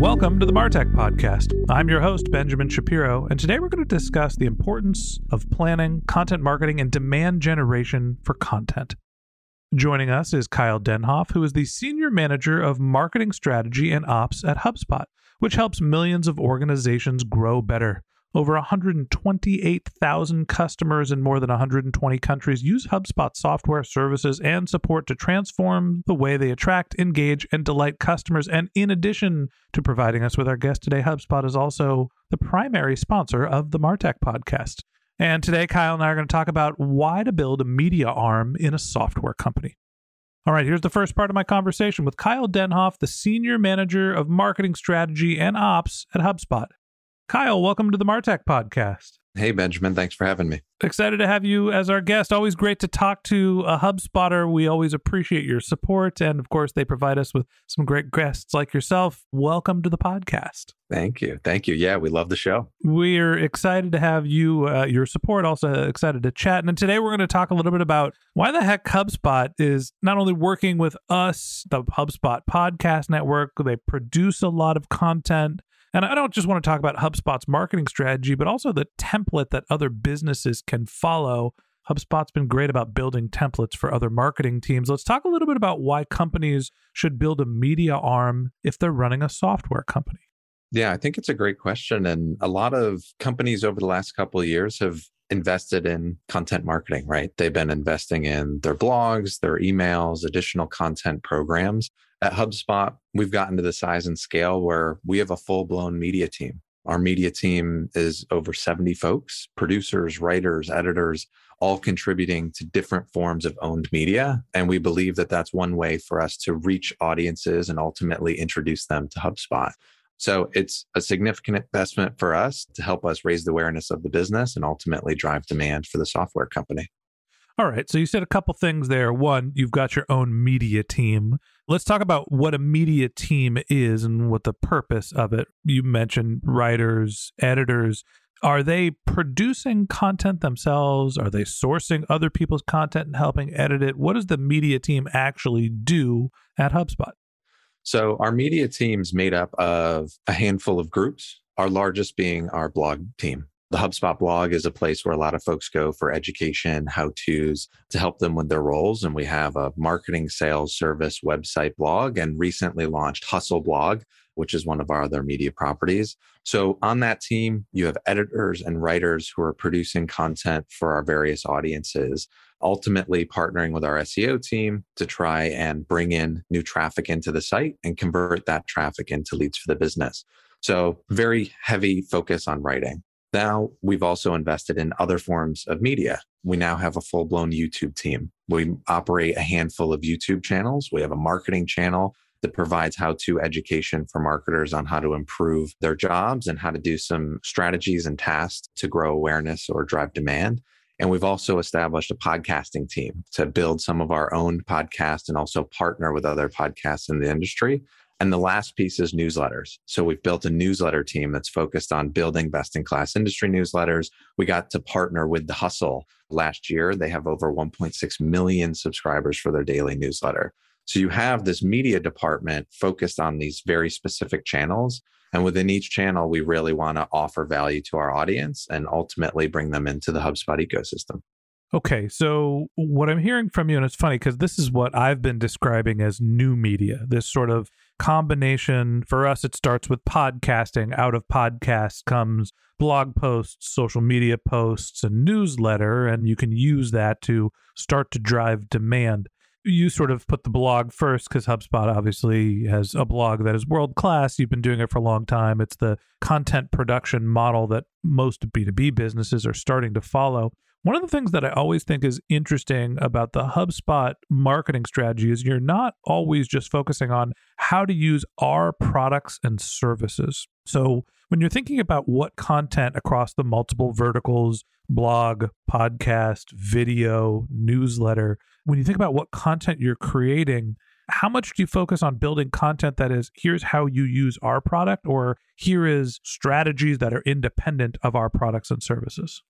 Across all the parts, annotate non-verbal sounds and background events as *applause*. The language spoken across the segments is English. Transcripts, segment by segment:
Welcome to the Martech Podcast. I'm your host, Benjamin Shapiro, and today we're going to discuss the importance of planning, content marketing, and demand generation for content. Joining us is Kyle Denhoff, who is the Senior Manager of Marketing Strategy and Ops at HubSpot, which helps millions of organizations grow better. Over 128,000 customers in more than 120 countries use HubSpot software services and support to transform the way they attract, engage, and delight customers. And in addition to providing us with our guest today, HubSpot is also the primary sponsor of the Martech podcast. And today, Kyle and I are going to talk about why to build a media arm in a software company. All right, here's the first part of my conversation with Kyle Denhoff, the Senior Manager of Marketing Strategy and Ops at HubSpot. Kyle, welcome to the Martech podcast. Hey, Benjamin. Thanks for having me. Excited to have you as our guest. Always great to talk to a HubSpotter. We always appreciate your support. And of course, they provide us with some great guests like yourself. Welcome to the podcast. Thank you. Thank you. Yeah, we love the show. We're excited to have you, uh, your support, also excited to chat. And today we're going to talk a little bit about why the heck HubSpot is not only working with us, the HubSpot podcast network, they produce a lot of content and I don't just want to talk about HubSpot's marketing strategy, but also the template that other businesses can follow. HubSpot's been great about building templates for other marketing teams. Let's talk a little bit about why companies should build a media arm if they're running a software company. Yeah, I think it's a great question. And a lot of companies over the last couple of years have invested in content marketing, right? They've been investing in their blogs, their emails, additional content programs. At HubSpot, we've gotten to the size and scale where we have a full blown media team. Our media team is over 70 folks, producers, writers, editors, all contributing to different forms of owned media. And we believe that that's one way for us to reach audiences and ultimately introduce them to HubSpot. So it's a significant investment for us to help us raise the awareness of the business and ultimately drive demand for the software company. All right. So you said a couple things there. One, you've got your own media team. Let's talk about what a media team is and what the purpose of it. You mentioned writers, editors. Are they producing content themselves? Are they sourcing other people's content and helping edit it? What does the media team actually do at HubSpot? So our media team's made up of a handful of groups, our largest being our blog team. The HubSpot blog is a place where a lot of folks go for education, how to's to help them with their roles. And we have a marketing, sales, service website blog and recently launched Hustle blog, which is one of our other media properties. So on that team, you have editors and writers who are producing content for our various audiences ultimately partnering with our SEO team to try and bring in new traffic into the site and convert that traffic into leads for the business. So, very heavy focus on writing. Now, we've also invested in other forms of media. We now have a full blown YouTube team. We operate a handful of YouTube channels. We have a marketing channel that provides how to education for marketers on how to improve their jobs and how to do some strategies and tasks to grow awareness or drive demand. And we've also established a podcasting team to build some of our own podcasts and also partner with other podcasts in the industry And the last piece is newsletters. So we've built a newsletter team that's focused on building best in class industry newsletters. We got to partner with The Hustle last year. They have over 1.6 million subscribers for their daily newsletter. So you have this media department focused on these very specific channels. And within each channel, we really want to offer value to our audience and ultimately bring them into the HubSpot ecosystem. Okay, so what I'm hearing from you, and it's funny because this is what I've been describing as new media, this sort of combination. For us, it starts with podcasting. Out of podcasts comes blog posts, social media posts, and newsletter, and you can use that to start to drive demand. You sort of put the blog first because HubSpot obviously has a blog that is world class. You've been doing it for a long time. It's the content production model that most B2B businesses are starting to follow. One of the things that I always think is interesting about the HubSpot marketing strategy is you're not always just focusing on how to use our products and services. So, when you're thinking about what content across the multiple verticals, blog, podcast, video, newsletter, when you think about what content you're creating, how much do you focus on building content that is here's how you use our product or here is strategies that are independent of our products and services?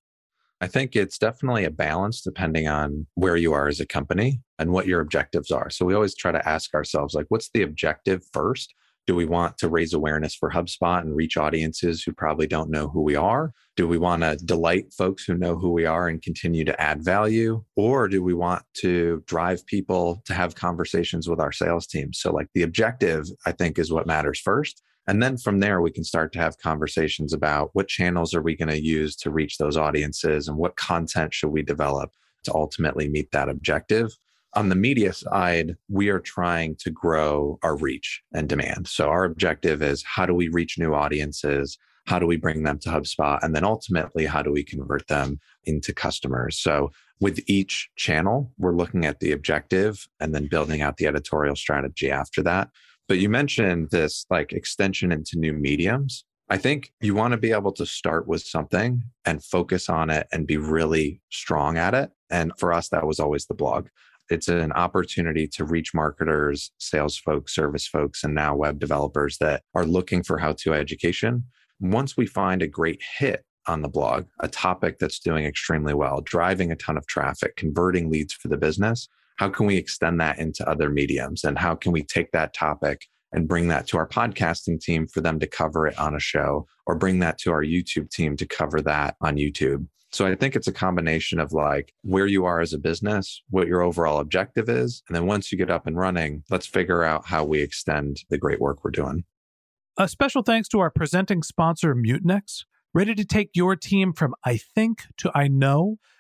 I think it's definitely a balance depending on where you are as a company and what your objectives are. So we always try to ask ourselves, like, what's the objective first? Do we want to raise awareness for HubSpot and reach audiences who probably don't know who we are? Do we want to delight folks who know who we are and continue to add value? Or do we want to drive people to have conversations with our sales team? So, like, the objective, I think, is what matters first. And then from there, we can start to have conversations about what channels are we going to use to reach those audiences and what content should we develop to ultimately meet that objective. On the media side, we are trying to grow our reach and demand. So, our objective is how do we reach new audiences? How do we bring them to HubSpot? And then ultimately, how do we convert them into customers? So, with each channel, we're looking at the objective and then building out the editorial strategy after that. But you mentioned this like extension into new mediums. I think you want to be able to start with something and focus on it and be really strong at it. And for us, that was always the blog. It's an opportunity to reach marketers, sales folks, service folks, and now web developers that are looking for how to education. Once we find a great hit on the blog, a topic that's doing extremely well, driving a ton of traffic, converting leads for the business, how can we extend that into other mediums and how can we take that topic and bring that to our podcasting team for them to cover it on a show or bring that to our YouTube team to cover that on YouTube. So I think it's a combination of like where you are as a business, what your overall objective is. And then once you get up and running, let's figure out how we extend the great work we're doing. A special thanks to our presenting sponsor, Mutinex. Ready to take your team from I think to I know?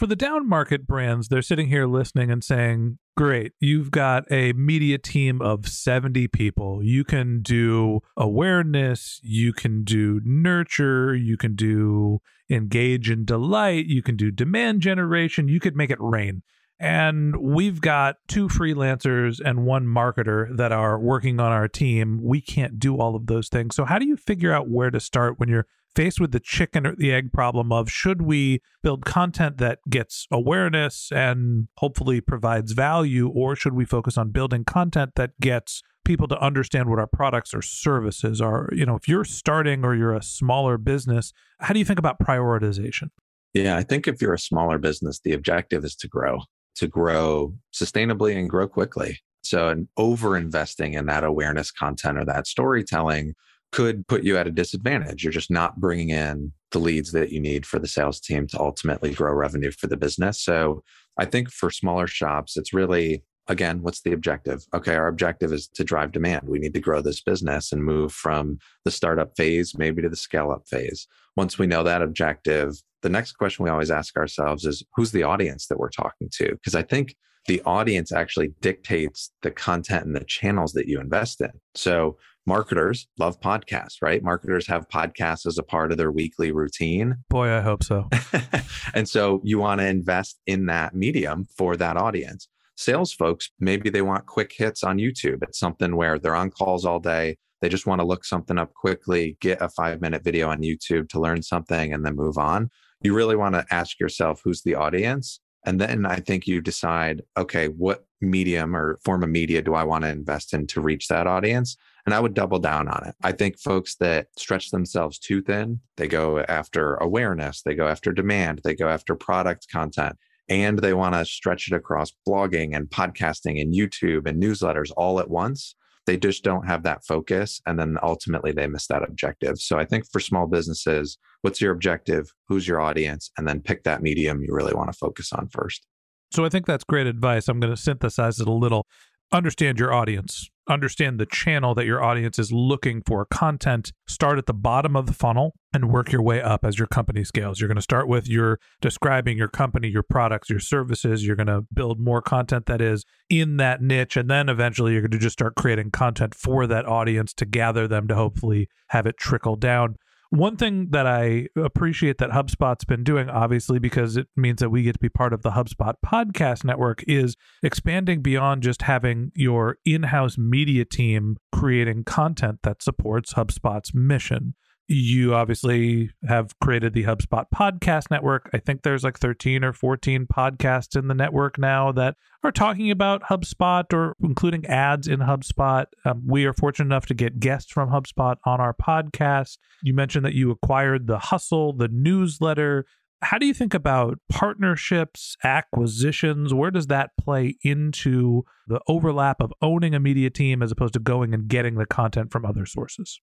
For the down market brands, they're sitting here listening and saying, Great, you've got a media team of 70 people. You can do awareness, you can do nurture, you can do engage and delight, you can do demand generation, you could make it rain. And we've got two freelancers and one marketer that are working on our team. We can't do all of those things. So, how do you figure out where to start when you're faced with the chicken or the egg problem of should we build content that gets awareness and hopefully provides value, or should we focus on building content that gets people to understand what our products or services are? You know, if you're starting or you're a smaller business, how do you think about prioritization? Yeah, I think if you're a smaller business, the objective is to grow to grow sustainably and grow quickly. So, an over investing in that awareness content or that storytelling could put you at a disadvantage. You're just not bringing in the leads that you need for the sales team to ultimately grow revenue for the business. So, I think for smaller shops, it's really again, what's the objective? Okay, our objective is to drive demand. We need to grow this business and move from the startup phase maybe to the scale up phase. Once we know that objective, the next question we always ask ourselves is who's the audience that we're talking to? Because I think the audience actually dictates the content and the channels that you invest in. So, marketers love podcasts, right? Marketers have podcasts as a part of their weekly routine. Boy, I hope so. *laughs* and so, you want to invest in that medium for that audience. Sales folks, maybe they want quick hits on YouTube. It's something where they're on calls all day. They just want to look something up quickly, get a five minute video on YouTube to learn something, and then move on you really want to ask yourself who's the audience. And then I think you decide, okay, what medium or form of media do I want to invest in to reach that audience? And I would double down on it. I think folks that stretch themselves too thin, they go after awareness, they go after demand, they go after product content, and they want to stretch it across blogging and podcasting and YouTube and newsletters all at once they just don't have that focus and then ultimately they miss that objective. So i think for small businesses what's your objective? Who's your audience? And then pick that medium you really want to focus on first. So i think that's great advice. I'm going to synthesize it a little. Understand your audience understand the channel that your audience is looking for. Content start at the bottom of the funnel and work your way up as your company scales. You're going to start with your describing your company your products your services. You're going to build more content that is in that niche and then eventually you're going to just start creating content for that audience to gather them to hopefully have it trickle down one thing that I appreciate that HubSpot's been doing, obviously, because it means that we get to be part of the HubSpot podcast network, is expanding beyond just having your in house media team creating content that supports HubSpot's mission you obviously have created the HubSpot podcast network. I think there's like 13 or 14 podcasts in the network now that are talking about HubSpot or including ads in HubSpot. Um, we are fortunate enough to get guests from HubSpot on our podcast. You mentioned that you acquired the Hustle, the newsletter. How do you think about partnerships, acquisitions? Where does that play into the overlap of owning a media team as opposed to going and getting the content from other sources?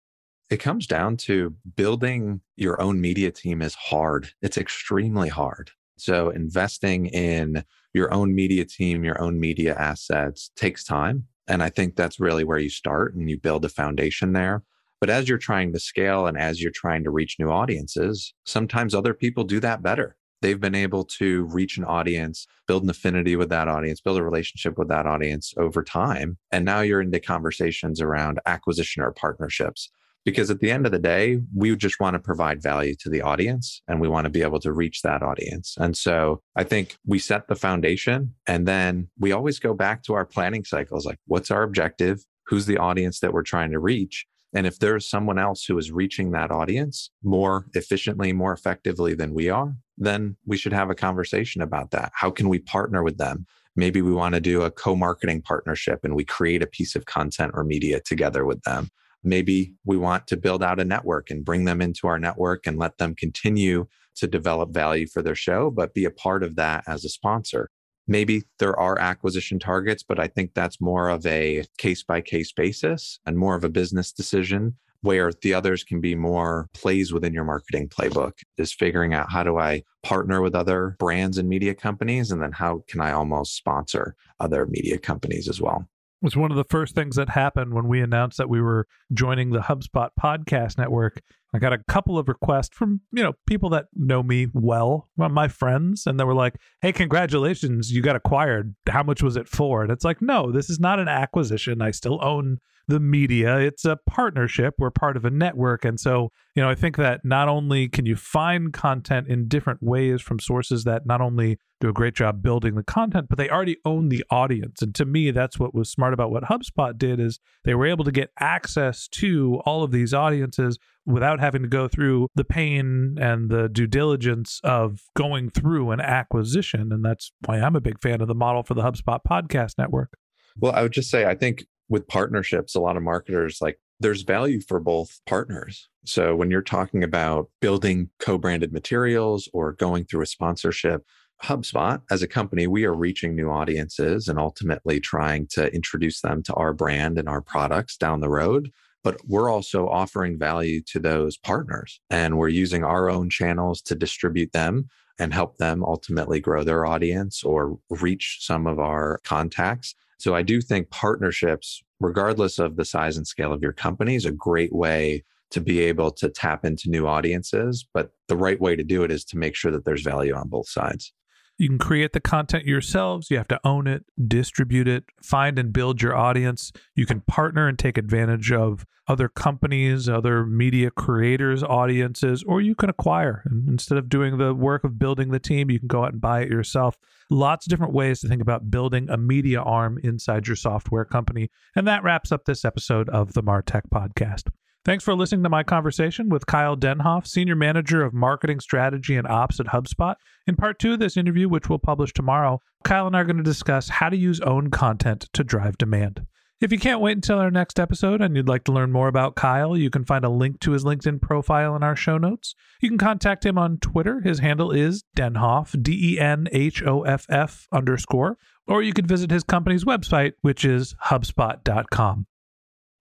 It comes down to building your own media team is hard. It's extremely hard. So investing in your own media team, your own media assets takes time. And I think that's really where you start and you build a foundation there. But as you're trying to scale and as you're trying to reach new audiences, sometimes other people do that better. They've been able to reach an audience, build an affinity with that audience, build a relationship with that audience over time. And now you're into conversations around acquisition or partnerships because at the end of the day, we just want to provide value to the audience and we want to be able to reach that audience. And so I think we set the foundation and then we always go back to our planning cycles like, what's our objective? Who's the audience that we're trying to reach? And if there's someone else who is reaching that audience more efficiently, more effectively than we are, then we should have a conversation about that. How can we partner with them? Maybe we want to do a co marketing partnership and we create a piece of content or media together with them maybe we want to build out a network and bring them into our network and let them continue to develop value for their show, but be a part of that as a sponsor. Maybe there are acquisition targets, but I think that's more of a case by case basis and more of a business decision where the others can be more plays within your marketing playbook is figuring out how do I partner with other brands and media companies and then how can I almost sponsor other media companies as well was one of the first things that happened when we announced that we were joining the HubSpot podcast network. I got a couple of requests from, you know, people that know me well, my friends, and they were like, "Hey, congratulations, you got acquired. How much was it for?" And it's like, "No, this is not an acquisition. I still own the media. It's a partnership. We're part of a network. And so, you know, I think that not only can you find content in different ways from sources that not only do a great job building the content, but they already own the audience. And to me, that's what was smart about what HubSpot did is they were able to get access to all of these audiences without having to go through the pain and the due diligence of going through an acquisition. And that's why I'm a big fan of the model for the HubSpot podcast network. Well, I would just say, I think with partnerships, a lot of marketers like there's value for both partners. So when you're talking about building co branded materials or going through a sponsorship, HubSpot as a company, we are reaching new audiences and ultimately trying to introduce them to our brand and our products down the road. But we're also offering value to those partners and we're using our own channels to distribute them and help them ultimately grow their audience or reach some of our contacts. So I do think partnerships, regardless of the size and scale of your company, is a great way to be able to tap into new audiences. But the right way to do it is to make sure that there's value on both sides. You can create the content yourselves. You have to own it, distribute it, find and build your audience. You can partner and take advantage of other companies, other media creators' audiences, or you can acquire. And instead of doing the work of building the team, you can go out and buy it yourself. Lots of different ways to think about building a media arm inside your software company. And that wraps up this episode of the Martech Podcast. Thanks for listening to my conversation with Kyle Denhoff, Senior Manager of Marketing Strategy and Ops at HubSpot. In part two of this interview, which we'll publish tomorrow, Kyle and I are going to discuss how to use own content to drive demand. If you can't wait until our next episode and you'd like to learn more about Kyle, you can find a link to his LinkedIn profile in our show notes. You can contact him on Twitter. His handle is Denhoff, D E N H O F F underscore, or you could visit his company's website, which is HubSpot.com.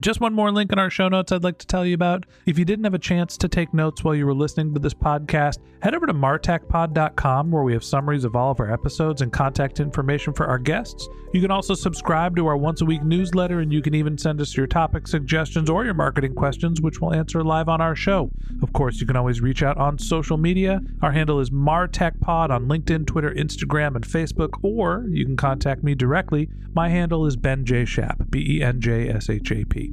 Just one more link in our show notes I'd like to tell you about. If you didn't have a chance to take notes while you were listening to this podcast, head over to martechpod.com where we have summaries of all of our episodes and contact information for our guests. You can also subscribe to our once a week newsletter and you can even send us your topic suggestions or your marketing questions, which we'll answer live on our show. Of course, you can always reach out on social media. Our handle is martechpod on LinkedIn, Twitter, Instagram, and Facebook, or you can contact me directly. My handle is Ben J. Shap, B E N J S H A P.